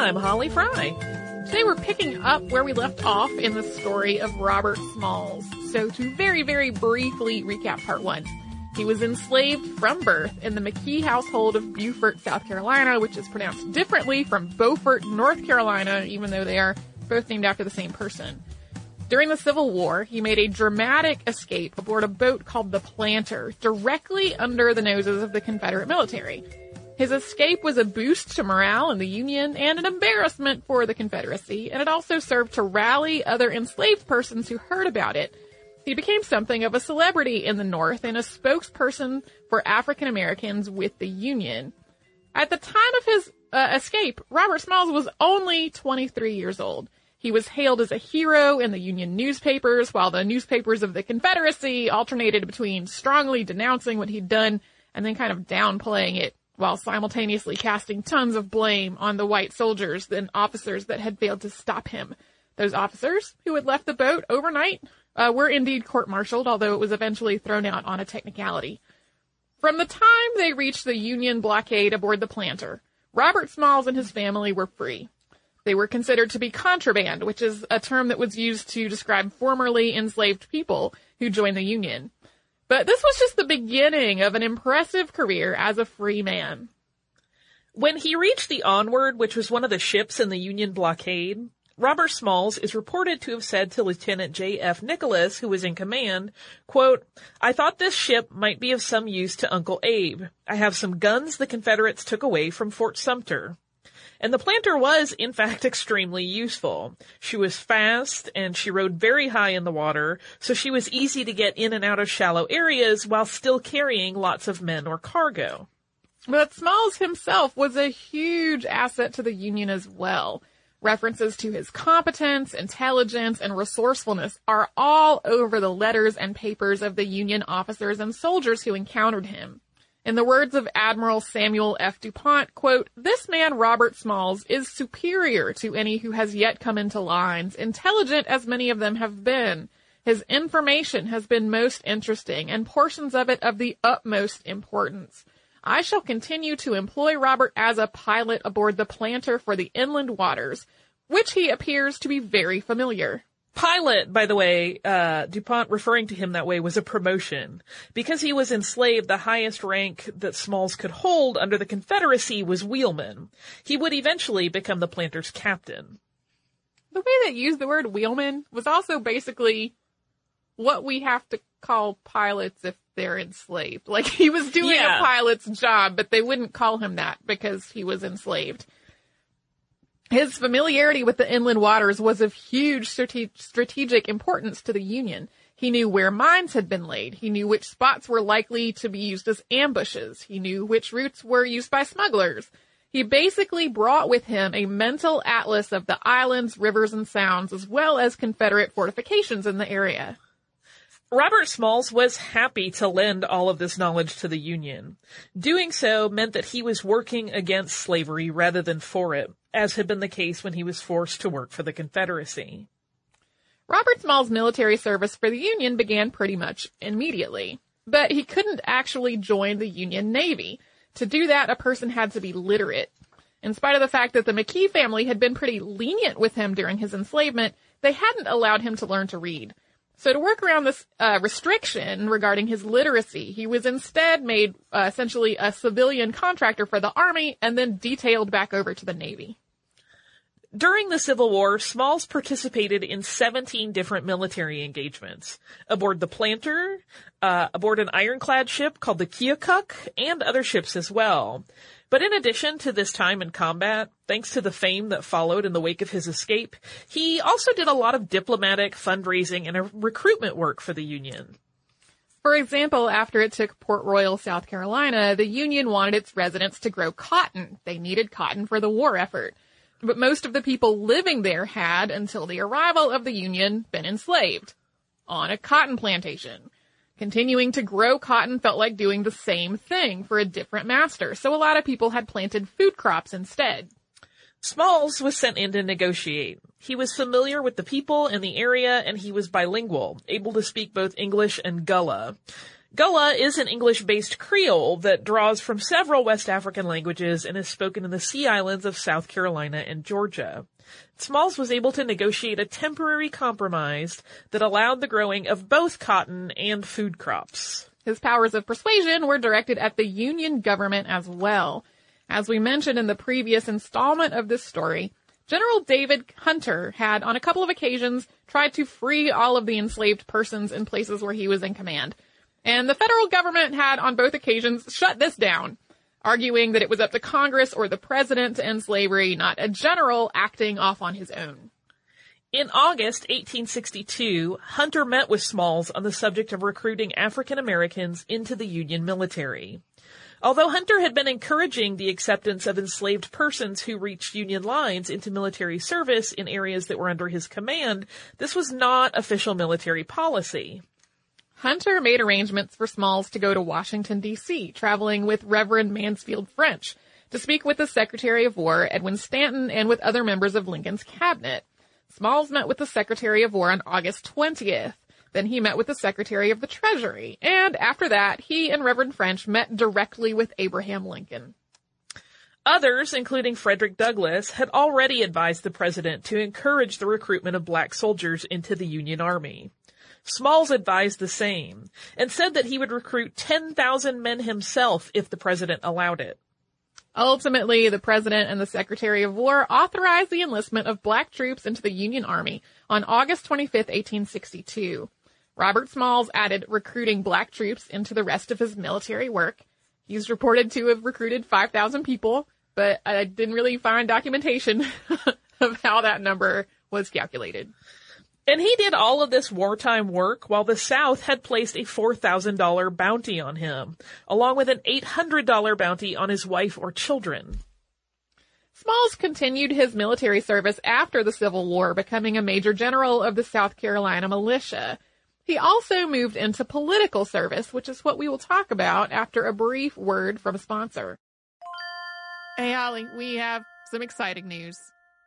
I'm Holly Fry. Today we're picking up where we left off in the story of Robert Smalls. So to very, very briefly recap part one. He was enslaved from birth in the McKee household of Beaufort, South Carolina, which is pronounced differently from Beaufort, North Carolina, even though they are both named after the same person. During the Civil War, he made a dramatic escape aboard a boat called the Planter, directly under the noses of the Confederate military. His escape was a boost to morale in the Union and an embarrassment for the Confederacy, and it also served to rally other enslaved persons who heard about it. He became something of a celebrity in the North and a spokesperson for African Americans with the Union. At the time of his uh, escape, Robert Smalls was only 23 years old. He was hailed as a hero in the Union newspapers, while the newspapers of the Confederacy alternated between strongly denouncing what he'd done and then kind of downplaying it, while simultaneously casting tons of blame on the white soldiers and officers that had failed to stop him. Those officers who had left the boat overnight uh, were indeed court-martialed, although it was eventually thrown out on a technicality. From the time they reached the Union blockade aboard the Planter, Robert Smalls and his family were free. They were considered to be contraband, which is a term that was used to describe formerly enslaved people who joined the Union. But this was just the beginning of an impressive career as a free man. When he reached the Onward, which was one of the ships in the Union blockade, Robert Smalls is reported to have said to Lieutenant J.F. Nickels, who was in command, quote, I thought this ship might be of some use to Uncle Abe. I have some guns the Confederates took away from Fort Sumter. And the planter was, in fact, extremely useful. She was fast and she rode very high in the water, so she was easy to get in and out of shallow areas while still carrying lots of men or cargo. But Smalls himself was a huge asset to the Union as well. References to his competence, intelligence, and resourcefulness are all over the letters and papers of the Union officers and soldiers who encountered him. In the words of Admiral Samuel F. DuPont, quote, this man Robert Smalls is superior to any who has yet come into lines, intelligent as many of them have been. His information has been most interesting and portions of it of the utmost importance. I shall continue to employ Robert as a pilot aboard the planter for the inland waters, which he appears to be very familiar. Pilot, by the way, uh, DuPont referring to him that way was a promotion. Because he was enslaved, the highest rank that Smalls could hold under the Confederacy was wheelman. He would eventually become the planter's captain. The way that used the word wheelman was also basically what we have to call pilots if they're enslaved. Like he was doing Yeah. a pilot's job, but they wouldn't call him that because he was enslaved. His familiarity with the inland waters was of huge strate- strategic importance to the Union. He knew where mines had been laid. He knew which spots were likely to be used as ambushes. He knew which routes were used by smugglers. He basically brought with him a mental atlas of the islands, rivers, and sounds, as well as Confederate fortifications in the area. Robert Smalls was happy to lend all of this knowledge to the Union. Doing so meant that he was working against slavery rather than for it, as had been the case when he was forced to work for the Confederacy. Robert Small's military service for the Union began pretty much immediately, but he couldn't actually join the Union Navy. To do that, a person had to be literate. In spite of the fact that the McKee family had been pretty lenient with him during his enslavement, they hadn't allowed him to learn to read. So to work around this uh, restriction regarding his literacy, he was instead made uh, essentially a civilian contractor for the army and then detailed back over to the navy. During the Civil War, Smalls participated in 17 different military engagements aboard the Planter, uh, aboard an ironclad ship called the Keokuk, and other ships as well. But in addition to this time in combat, thanks to the fame that followed in the wake of his escape, he also did a lot of diplomatic, fundraising, and recruitment work for the Union. For example, after it took Port Royal, South Carolina, the Union wanted its residents to grow cotton. They needed cotton for the war effort. But most of the people living there had, until the arrival of the Union, been enslaved on a cotton plantation. Continuing to grow cotton felt like doing the same thing for a different master, so a lot of people had planted food crops instead. Smalls was sent in to negotiate. He was familiar with the people and the area, and he was bilingual, able to speak both English and Gullah. Gullah is an English-based Creole that draws from several West African languages and is spoken in the Sea Islands of South Carolina and Georgia. Smalls was able to negotiate a temporary compromise that allowed the growing of both cotton and food crops. His powers of persuasion were directed at the Union government as well. As we mentioned in the previous installment of this story, General David Hunter had on a couple of occasions tried to free all of the enslaved persons in places where he was in command. And the federal government had on both occasions shut this down arguing that it was up to Congress or the president to end slavery, not a general acting off on his own. In August 1862, Hunter met with Smalls on the subject of recruiting African Americans into the Union military. Although Hunter had been encouraging the acceptance of enslaved persons who reached Union lines into military service in areas that were under his command, this was not official military policy. Hunter made arrangements for Smalls to go to Washington, D.C., traveling with Reverend Mansfield French to speak with the Secretary of War, Edwin Stanton, and with other members of Lincoln's cabinet. Smalls met with the Secretary of War on August 20th. Then he met with the Secretary of the Treasury. And after that, he and Reverend French met directly with Abraham Lincoln. Others, including Frederick Douglass, had already advised the president to encourage the recruitment of black soldiers into the Union Army. Smalls advised the same and said that he would recruit 10,000 men himself if the president allowed it. Ultimately, the president and the secretary of war authorized the enlistment of black troops into the Union Army on August 25, 1862. Robert Smalls added recruiting black troops into the rest of his military work. He's reported to have recruited 5,000 people, but I didn't really find documentation of how that number was calculated. And he did all of this wartime work while the South had placed a $4,000 bounty on him, along with an $800 bounty on his wife or children. Smalls continued his military service after the Civil War, becoming a major general of the South Carolina militia. He also moved into political service, which is what we will talk about after a brief word from a sponsor. Hey, Holly, we have some exciting news.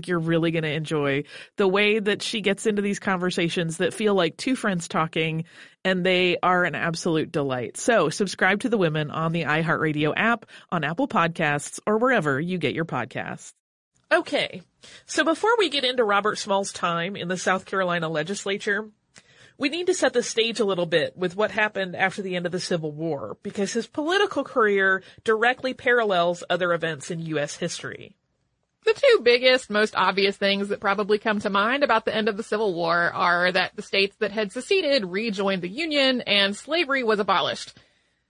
think you're really going to enjoy the way that she gets into these conversations that feel like two friends talking and they are an absolute delight. So subscribe to the women on the iHeartRadio app, on Apple Podcasts, or wherever you get your podcasts. Okay. So before we get into Robert Small's time in the South Carolina legislature, we need to set the stage a little bit with what happened after the end of the Civil War, because his political career directly parallels other events in U.S. history. The two biggest, most obvious things that probably come to mind about the end of the Civil War are that the states that had seceded rejoined the Union and slavery was abolished.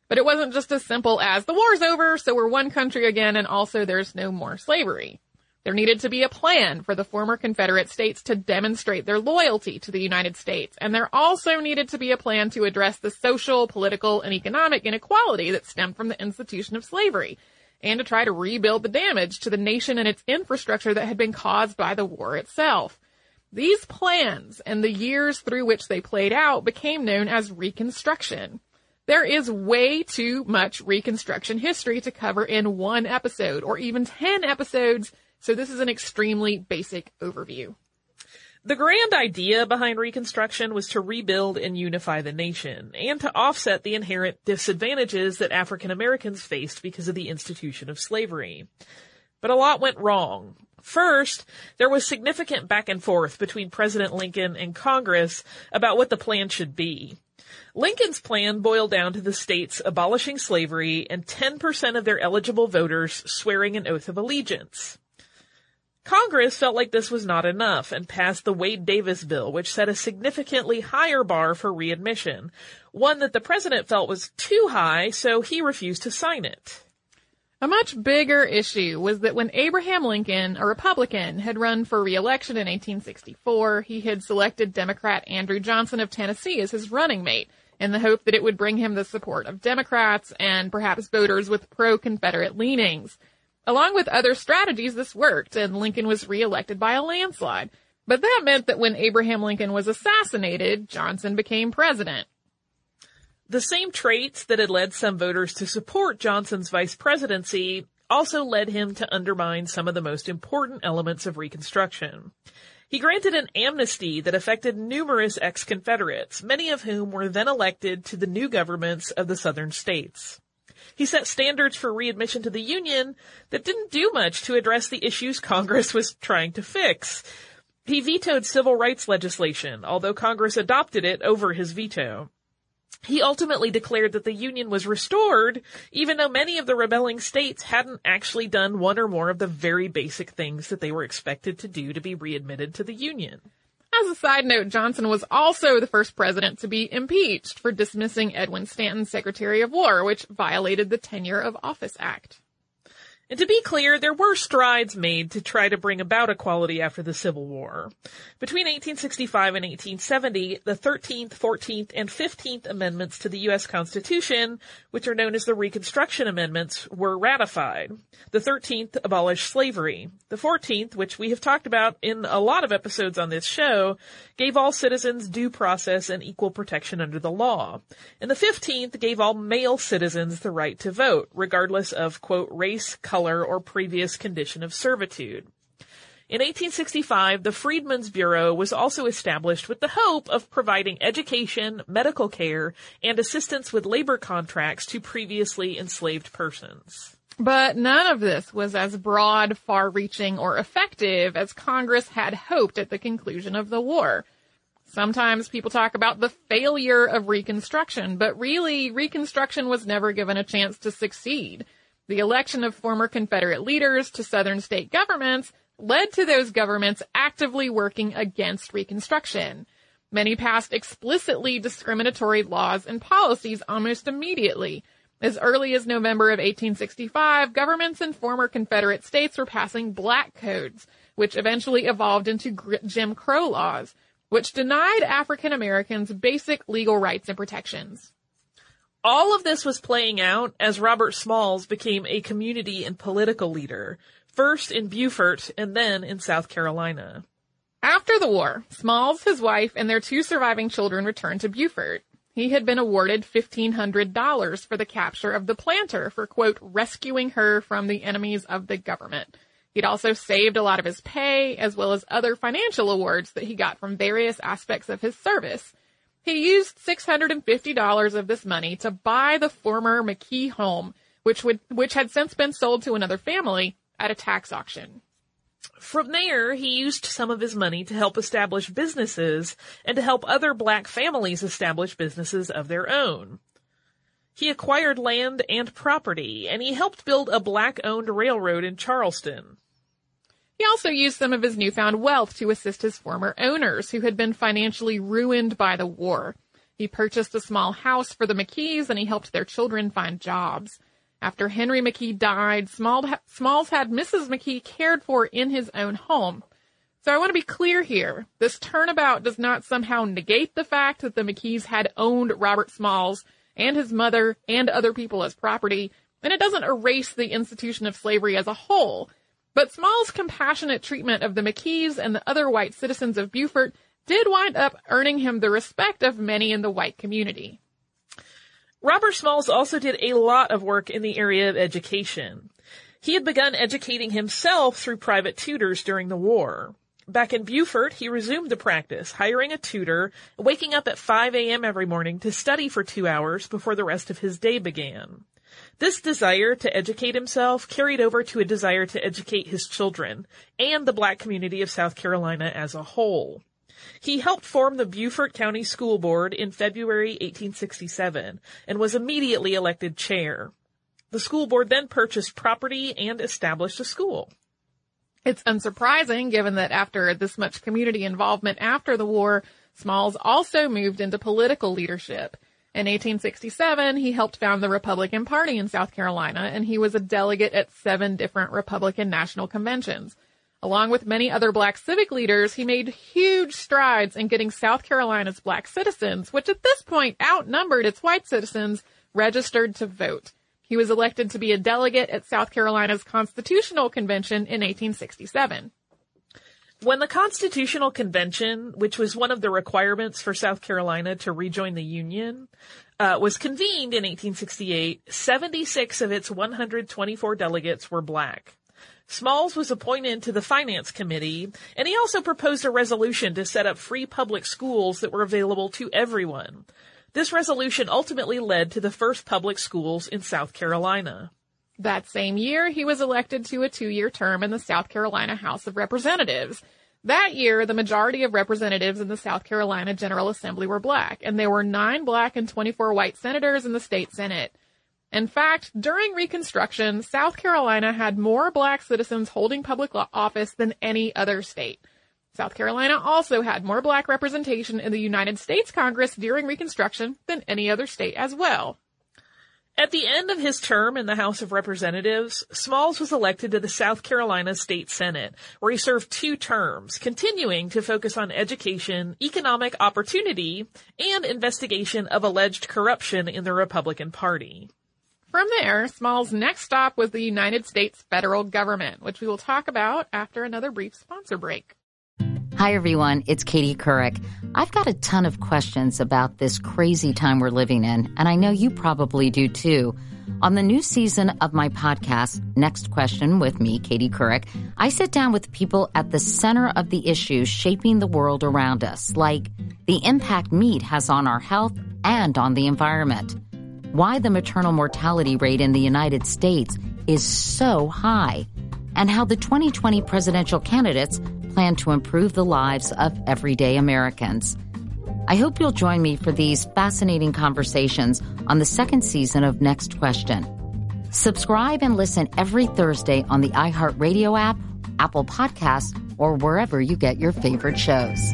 But it wasn't just as simple as the war's over, so we're one country again and also there's no more slavery. There needed to be a plan for the former Confederate states to demonstrate their loyalty to the United States, and there also needed to be a plan to address the social, political, and economic inequality that stemmed from the institution of slavery and to try to rebuild the damage to the nation and its infrastructure that had been caused by the war itself. These plans and the years through which they played out became known as Reconstruction. There is way too much Reconstruction history to cover in one episode or even 10 episodes, so this is an extremely basic overview. The grand idea behind Reconstruction was to rebuild and unify the nation, and to offset the inherent disadvantages that African Americans faced because of the institution of slavery. But a lot went wrong. First, there was significant back and forth between President Lincoln and Congress about what the plan should be. Lincoln's plan boiled down to the states abolishing slavery and 10% of their eligible voters swearing an oath of allegiance. Congress felt like this was not enough and passed the Wade Davis bill, which set a significantly higher bar for readmission, one that the president felt was too high, so he refused to sign it. A much bigger issue was that when Abraham Lincoln, a Republican, had run for re-election in 1864, he had selected Democrat Andrew Johnson of Tennessee as his running mate in the hope that it would bring him the support of Democrats and perhaps voters with pro-Confederate leanings. Along with other strategies, this worked, and Lincoln was reelected by a landslide. But that meant that when Abraham Lincoln was assassinated, Johnson became president. The same traits that had led some voters to support Johnson's vice presidency also led him to undermine some of the most important elements of Reconstruction. He granted an amnesty that affected numerous ex-Confederates, many of whom were then elected to the new governments of the southern states. He set standards for readmission to the Union that didn't do much to address the issues Congress was trying to fix. He vetoed civil rights legislation, although Congress adopted it over his veto. He ultimately declared that the Union was restored, even though many of the rebelling states hadn't actually done one or more of the very basic things that they were expected to do to be readmitted to the Union. As a side note, Johnson was also the first president to be impeached for dismissing Edwin Stanton Secretary of War, which violated the Tenure of Office Act. And to be clear, there were strides made to try to bring about equality after the Civil War. Between 1865 and 1870, the 13th, 14th, and 15th Amendments to the U.S. Constitution, which are known as the Reconstruction Amendments, were ratified. The 13th abolished slavery. The 14th, which we have talked about in a lot of episodes on this show, gave all citizens due process and equal protection under the law. And the 15th gave all male citizens the right to vote, regardless of, quote, race, color, color or previous condition of servitude. In 1865, the Freedmen's Bureau was also established with the hope of providing education, medical care, and assistance with labor contracts to previously enslaved persons. But none of this was as broad, far-reaching, or effective as Congress had hoped at the conclusion of the war. Sometimes people talk about the failure of Reconstruction, but really, Reconstruction was never given a chance to succeed. The election of former Confederate leaders to Southern state governments led to those governments actively working against Reconstruction. Many passed explicitly discriminatory laws and policies almost immediately. As early as November of 1865, governments in former Confederate states were passing black codes, which eventually evolved into Jim Crow laws, which denied African Americans basic legal rights and protections. All of this was playing out as Robert Smalls became a community and political leader, first in Beaufort and then in South Carolina. After the war, Smalls, his wife, and their two surviving children returned to Beaufort. He had been awarded $1,500 for the capture of the planter for, quote, rescuing her from the enemies of the government. He'd also saved a lot of his pay, as well as other financial awards that he got from various aspects of his service. He used $650 of this money to buy the former McKee home, which would, which had since been sold to another family at a tax auction. From there, he used some of his money to help establish businesses and to help other black families establish businesses of their own. He acquired land and property, and he helped build a black-owned railroad in Charleston. He also used some of his newfound wealth to assist his former owners who had been financially ruined by the war. He purchased a small house for the McKees and he helped their children find jobs. After Henry McKee died, Smalls had Mrs. McKee cared for in his own home. So I want to be clear here. This turnabout does not somehow negate the fact that the McKees had owned Robert Smalls and his mother and other people as property, and it doesn't erase the institution of slavery as a whole. But Small's compassionate treatment of the McKees and the other white citizens of Beaufort did wind up earning him the respect of many in the white community. Robert Smalls also did a lot of work in the area of education. He had begun educating himself through private tutors during the war. Back in Beaufort, he resumed the practice, hiring a tutor, waking up at 5 a.m. every morning to study for two hours before the rest of his day began. This desire to educate himself carried over to a desire to educate his children and the black community of South Carolina as a whole. He helped form the Beaufort County School Board in February 1867 and was immediately elected chair. The school board then purchased property and established a school. It's unsurprising given that after this much community involvement after the war, Smalls also moved into political leadership. In 1867, he helped found the Republican Party in South Carolina, and he was a delegate at seven different Republican national conventions. Along with many other black civic leaders, he made huge strides in getting South Carolina's black citizens, which at this point outnumbered its white citizens, registered to vote. He was elected to be a delegate at South Carolina's Constitutional Convention in 1867. When the Constitutional Convention, which was one of the requirements for South Carolina to rejoin the Union, uh, was convened in 1868, 76 of its 124 delegates were black. Smalls was appointed to the Finance Committee, and he also proposed a resolution to set up free public schools that were available to everyone. This resolution ultimately led to the first public schools in South Carolina. That same year, he was elected to a two-year term in the South Carolina House of Representatives. That year, the majority of representatives in the South Carolina General Assembly were black, and there were nine black and 24 white senators in the state Senate. In fact, during Reconstruction, South Carolina had more black citizens holding public office than any other state. South Carolina also had more black representation in the United States Congress during Reconstruction than any other state as well. At the end of his term in the House of Representatives, Smalls was elected to the South Carolina State Senate, where he served two terms, continuing to focus on education, economic opportunity, and investigation of alleged corruption in the Republican Party. From there, Smalls' next stop was the United States federal government, which we will talk about after another brief sponsor break. Hi, everyone. It's Katie Couric. I've got a ton of questions about this crazy time we're living in, and I know you probably do too. On the new season of my podcast, Next Question with me, Katie Couric, I sit down with people at the center of the issues shaping the world around us, like the impact meat has on our health and on the environment, why the maternal mortality rate in the United States is so high, and how the 2020 presidential candidates plan to improve the lives of everyday Americans. I hope you'll join me for these fascinating conversations on the second season of Next Question. Subscribe and listen every Thursday on the iHeartRadio app, Apple Podcasts, or wherever you get your favorite shows.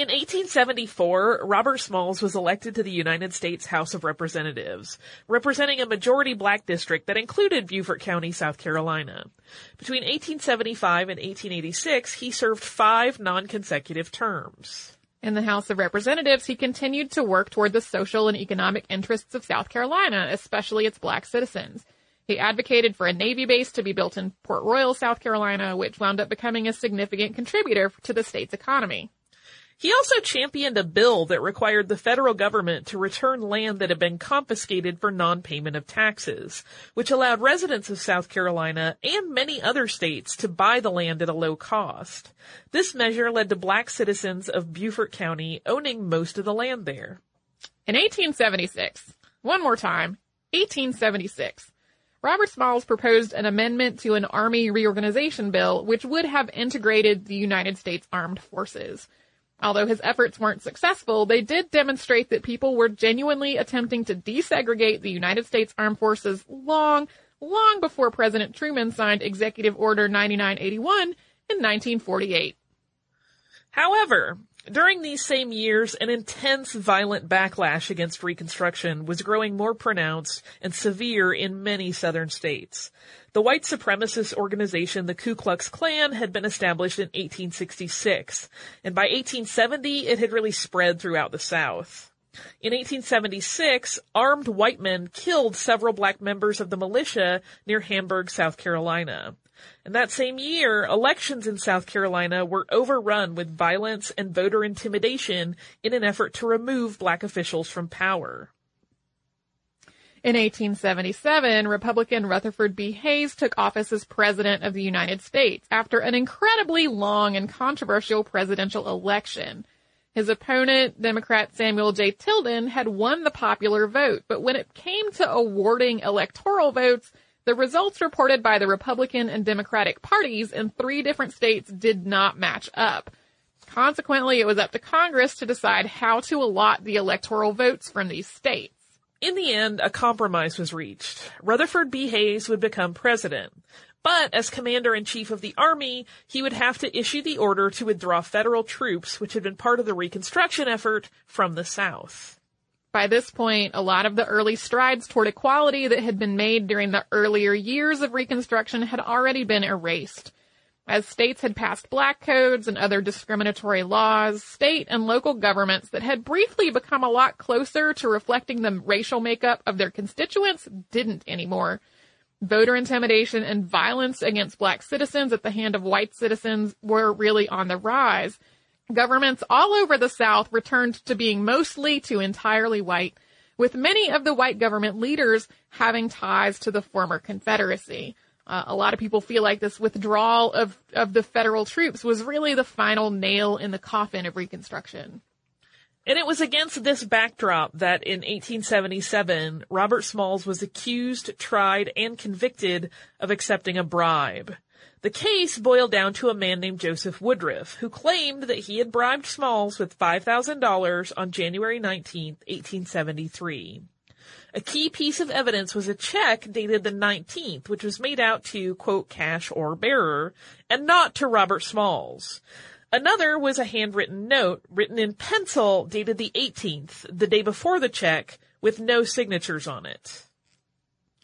In 1874, Robert Smalls was elected to the United States House of Representatives, representing a majority black district that included Beaufort County, South Carolina. Between 1875 and 1886, he served five non-consecutive terms. In the House of Representatives, he continued to work toward the social and economic interests of South Carolina, especially its black citizens. He advocated for a Navy base to be built in Port Royal, South Carolina, which wound up becoming a significant contributor to the state's economy. He also championed a bill that required the federal government to return land that had been confiscated for non-payment of taxes, which allowed residents of South Carolina and many other states to buy the land at a low cost. This measure led to black citizens of Beaufort County owning most of the land there. In 1876, one more time, 1876, Robert Smalls proposed an amendment to an Army reorganization bill which would have integrated the United States Armed Forces. Although his efforts weren't successful, they did demonstrate that people were genuinely attempting to desegregate the United States Armed Forces long, long before President Truman signed Executive Order 9981 in 1948. However, during these same years, an intense violent backlash against Reconstruction was growing more pronounced and severe in many southern states. The white supremacist organization, the Ku Klux Klan, had been established in 1866, and by 1870 it had really spread throughout the South. In 1876, armed white men killed several black members of the militia near Hamburg, South Carolina. And that same year, elections in South Carolina were overrun with violence and voter intimidation in an effort to remove black officials from power. In 1877, Republican Rutherford B. Hayes took office as President of the United States after an incredibly long and controversial presidential election. His opponent, Democrat Samuel J. Tilden, had won the popular vote, but when it came to awarding electoral votes, the results reported by the Republican and Democratic parties in three different states did not match up. Consequently, it was up to Congress to decide how to allot the electoral votes from these states. In the end, a compromise was reached. Rutherford B. Hayes would become president. But as commander in chief of the army, he would have to issue the order to withdraw federal troops, which had been part of the reconstruction effort, from the South. By this point, a lot of the early strides toward equality that had been made during the earlier years of Reconstruction had already been erased. As states had passed black codes and other discriminatory laws, state and local governments that had briefly become a lot closer to reflecting the racial makeup of their constituents didn't anymore. Voter intimidation and violence against black citizens at the hand of white citizens were really on the rise. Governments all over the South returned to being mostly to entirely white, with many of the white government leaders having ties to the former Confederacy. Uh, a lot of people feel like this withdrawal of, of the federal troops was really the final nail in the coffin of Reconstruction. And it was against this backdrop that in 1877, Robert Smalls was accused, tried, and convicted of accepting a bribe. The case boiled down to a man named Joseph Woodruff, who claimed that he had bribed Smalls with $5,000 on January 19, 1873. A key piece of evidence was a check dated the 19th, which was made out to, quote, cash or bearer, and not to Robert Smalls. Another was a handwritten note written in pencil dated the 18th, the day before the check, with no signatures on it.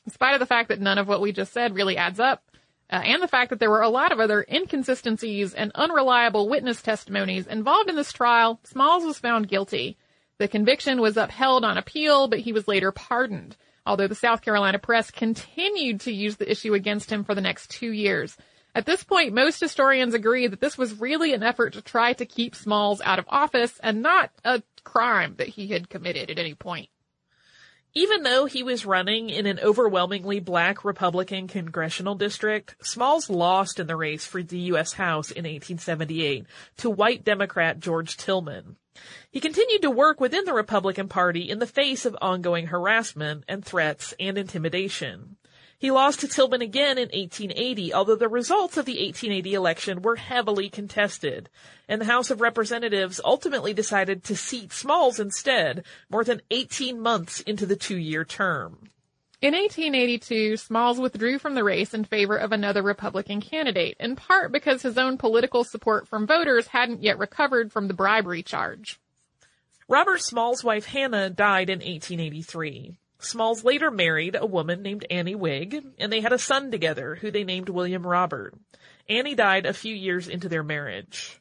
In spite of the fact that none of what we just said really adds up, uh, and the fact that there were a lot of other inconsistencies and unreliable witness testimonies involved in this trial, Smalls was found guilty. The conviction was upheld on appeal, but he was later pardoned, although the South Carolina press continued to use the issue against him for the next two years. At this point, most historians agree that this was really an effort to try to keep Smalls out of office and not a crime that he had committed at any point. Even though he was running in an overwhelmingly black Republican congressional district, Smalls lost in the race for the U.S. House in 1878 to white Democrat George Tillman. He continued to work within the Republican Party in the face of ongoing harassment and threats and intimidation. He lost to Tillman again in 1880, although the results of the 1880 election were heavily contested, and the House of Representatives ultimately decided to seat Smalls instead, more than 18 months into the two-year term. In 1882, Smalls withdrew from the race in favor of another Republican candidate, in part because his own political support from voters hadn't yet recovered from the bribery charge. Robert Smalls' wife Hannah died in 1883. Smalls later married a woman named Annie Wigg, and they had a son together who they named William Robert. Annie died a few years into their marriage.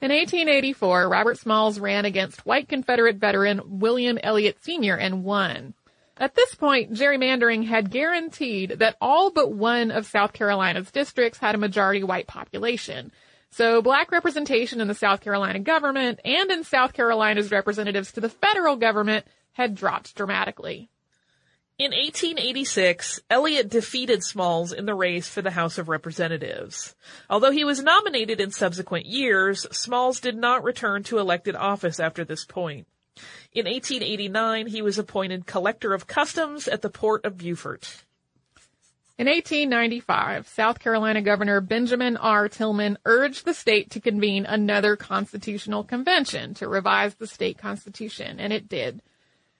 In 1884, Robert Smalls ran against white Confederate veteran William Elliott Sr. and won. At this point, gerrymandering had guaranteed that all but one of South Carolina's districts had a majority white population. So black representation in the South Carolina government and in South Carolina's representatives to the federal government had dropped dramatically. In 1886, Elliott defeated Smalls in the race for the House of Representatives. Although he was nominated in subsequent years, Smalls did not return to elected office after this point. In 1889, he was appointed Collector of Customs at the Port of Beaufort. In 1895, South Carolina Governor Benjamin R. Tillman urged the state to convene another constitutional convention to revise the state constitution, and it did.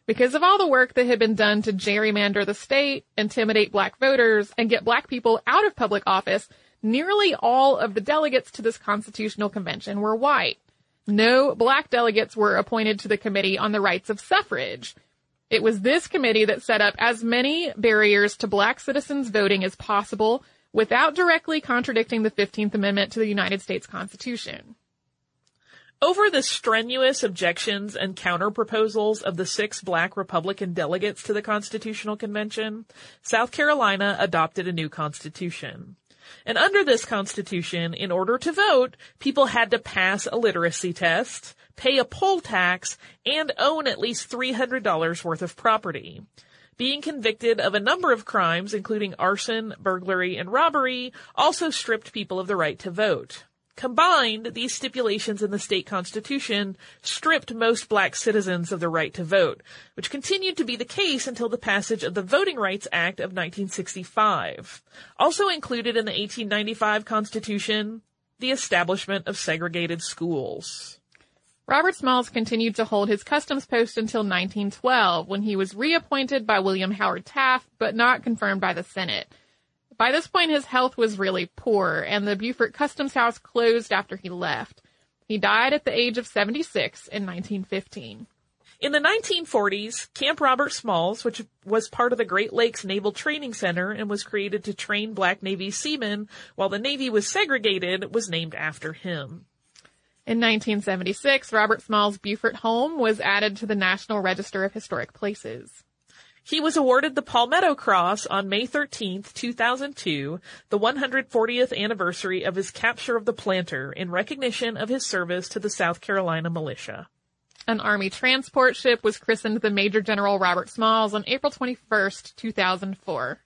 Because of all the work that had been done to gerrymander the state, intimidate black voters, and get black people out of public office, nearly all of the delegates to this constitutional convention were white. No black delegates were appointed to the committee on the rights of suffrage. It was this committee that set up as many barriers to black citizens voting as possible without directly contradicting the 15th Amendment to the United States Constitution. Over the strenuous objections and counterproposals of the six black Republican delegates to the Constitutional Convention, South Carolina adopted a new constitution. And under this constitution, in order to vote, people had to pass a literacy test, pay a poll tax, and own at least $300 worth of property. Being convicted of a number of crimes, including arson, burglary, and robbery, also stripped people of the right to vote. Combined, these stipulations in the state constitution stripped most black citizens of the right to vote, which continued to be the case until the passage of the Voting Rights Act of 1965. Also included in the 1895 Constitution, the establishment of segregated schools. Robert Smalls continued to hold his customs post until 1912, when he was reappointed by William Howard Taft, but not confirmed by the Senate. By this point, his health was really poor, and the Beaufort Customs House closed after he left. He died at the age of 76 in 1915. In the 1940s, Camp Robert Smalls, which was part of the Great Lakes Naval Training Center and was created to train black Navy seamen while the Navy was segregated, was named after him. In 1976, Robert Smalls' Beaufort home was added to the National Register of Historic Places. He was awarded the Palmetto Cross on May 13, 2002, the 140th anniversary of his capture of the planter in recognition of his service to the South Carolina militia. An Army transport ship was christened the Major General Robert Smalls on April 21, 2004.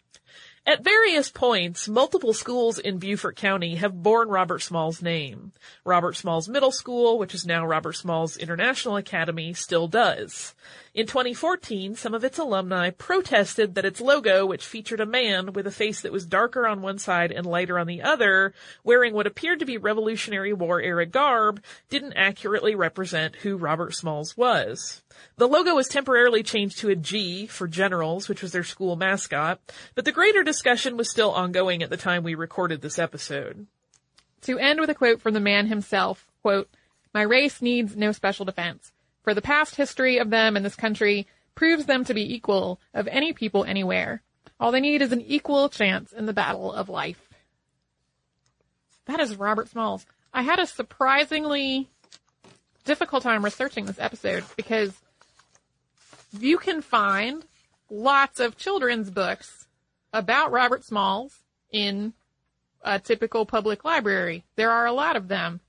At various points, multiple schools in Beaufort County have borne Robert Smalls' name. Robert Smalls Middle School, which is now Robert Smalls International Academy, still does. In 2014, some of its alumni protested that its logo, which featured a man with a face that was darker on one side and lighter on the other, wearing what appeared to be Revolutionary War era garb, didn't accurately represent who Robert Smalls was. The logo was temporarily changed to a G for Generals, which was their school mascot, but the greater discussion was still ongoing at the time we recorded this episode. To end with a quote from the man himself, Quote, my race needs no special defense, for the past history of them in this country proves them to be equal of any people anywhere. All they need is an equal chance in the battle of life. That is Robert Smalls. I had a surprisingly difficult time researching this episode because you can find lots of children's books about Robert Smalls in a typical public library. There are a lot of them.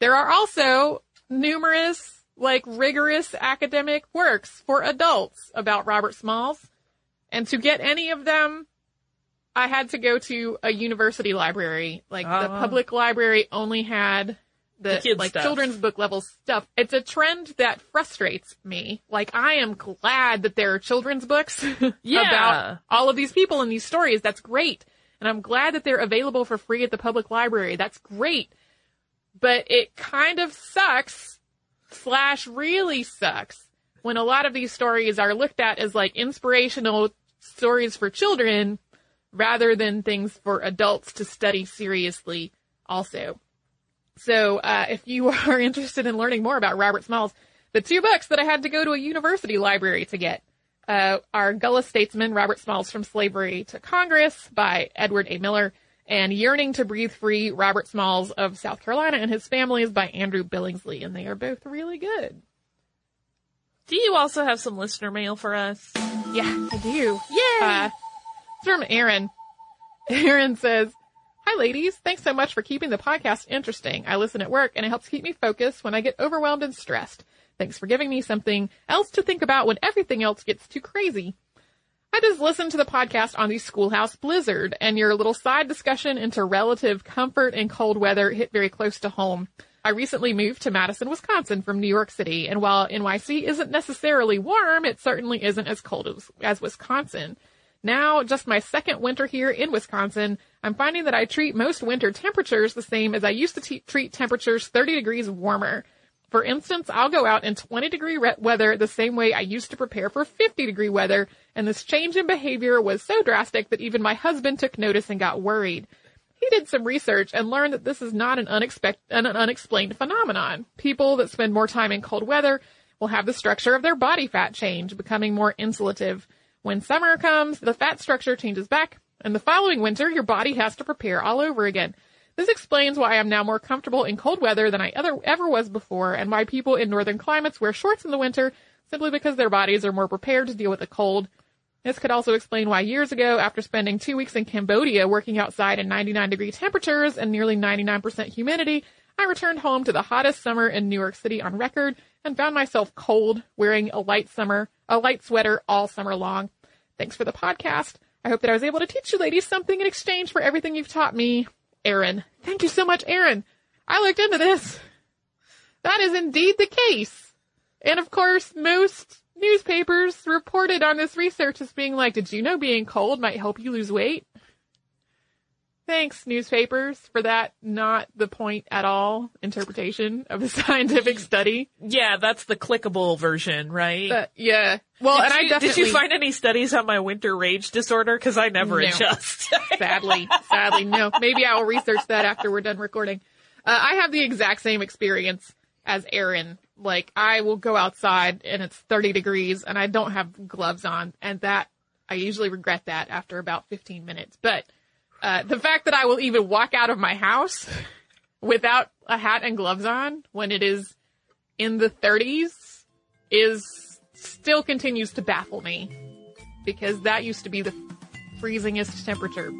There are also numerous, like, rigorous academic works for adults about Robert Smalls. And to get any of them, I had to go to a university library. Like, the Ah. public library only had the, like stuff. children's book level stuff. It's a trend that frustrates me. Like I am glad that there are children's books Yeah. about all of these people and these stories. That's great. And I'm glad that they're available for free at the public library. That's great. But it kind of sucks slash really sucks when a lot of these stories are looked at as like inspirational stories for children rather than things for adults to study seriously also. So, uh, if you are interested in learning more about Robert Smalls, the two books that I had to go to a university library to get uh, are Gullah Statesman, Robert Smalls from Slavery to Congress by Edward A. Miller, and Yearning to Breathe Free, Robert Smalls of South Carolina and His Family is by Andrew Billingsley, and they are both really good. Do you also have some listener mail for us? Yeah, I do. Yay! Uh, it's from Aaron. Aaron says, Hi ladies, thanks so much for keeping the podcast interesting. I listen at work and it helps keep me focused when I get overwhelmed and stressed. Thanks for giving me something else to think about when everything else gets too crazy. I just listened to the podcast on the schoolhouse blizzard and your little side discussion into relative comfort in cold weather hit very close to home. I recently moved to Madison, Wisconsin from New York City, and while NYC isn't necessarily warm, it certainly isn't as cold as, as Wisconsin. Now, just my second winter here in Wisconsin, I'm finding that I treat most winter temperatures the same as I used to te- treat temperatures 30 degrees warmer. For instance, I'll go out in 20 degree re- weather the same way I used to prepare for 50 degree weather, and this change in behavior was so drastic that even my husband took notice and got worried. He did some research and learned that this is not an, unexpect- an unexplained phenomenon. People that spend more time in cold weather will have the structure of their body fat change, becoming more insulative. When summer comes, the fat structure changes back, and the following winter, your body has to prepare all over again. This explains why I'm now more comfortable in cold weather than I other, ever was before, and why people in northern climates wear shorts in the winter simply because their bodies are more prepared to deal with the cold. This could also explain why years ago, after spending two weeks in Cambodia working outside in 99 degree temperatures and nearly 99% humidity, I returned home to the hottest summer in New York City on record and found myself cold, wearing a light summer, a light sweater all summer long. Thanks for the podcast. I hope that I was able to teach you ladies something in exchange for everything you've taught me. Aaron. Thank you so much, Aaron. I looked into this. That is indeed the case. And of course, most newspapers reported on this research as being like, did you know being cold might help you lose weight? Thanks, newspapers, for that not the point at all interpretation of a scientific study. Yeah, that's the clickable version, right? But yeah. Well, did and I you, definitely did you find any studies on my winter rage disorder? Because I never No. adjust. sadly, sadly, no. Maybe I will research that after we're done recording. Uh, I have the exact same experience as Aaron. Like, I will go outside and it's 30 degrees and I don't have gloves on, and that I usually regret that after about 15 minutes. But uh, the fact that I will even walk out of my house without a hat and gloves on when it is in the 30s is still continues to baffle me because that used to be the freezingest temperature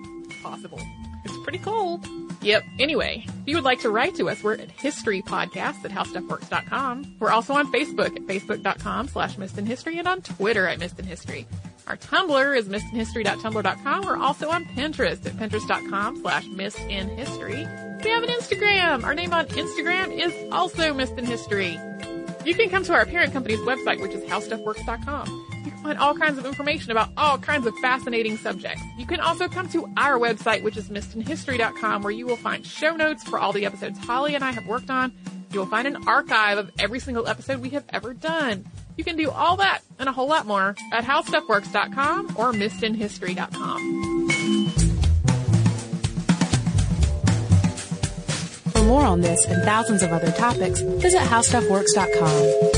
possible. it's pretty cold. Yep. Anyway, if you would like to write to us, we're at historypodcast at howstuffworks.com. We're also on Facebook at facebook.com slash missedinhistory and on Twitter at missedinhistory. Our Tumblr is missedinhistory.tumblr.com. We're also on Pinterest at pinterest.com slash missedinhistory. We have an Instagram. Our name on Instagram is also missedinhistory. You can come to our parent company's website, which is howstuffworks.com. You can find all kinds of information about all kinds of fascinating subjects. You can also come to our website, which is missedinhistory.com, where you will find show notes for all the episodes Holly and I have worked on. You will find an archive of every single episode we have ever done. You can do all that and a whole lot more at howstuffworks.com or missedinhistory.com. For more on this and thousands of other topics, visit howstuffworks.com.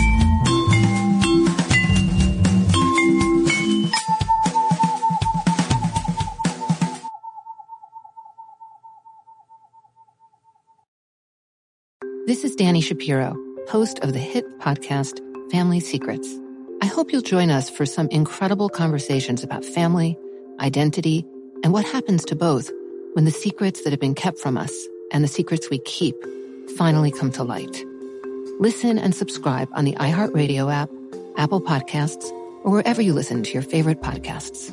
This is Dani Shapiro, host of the hit podcast Family Secrets. I hope you'll join us for some incredible conversations about family, identity, and what happens to both when the secrets that have been kept from us and the secrets we keep finally come to light. Listen and subscribe on the iHeartRadio app, Apple Podcasts, or wherever you listen to your favorite podcasts.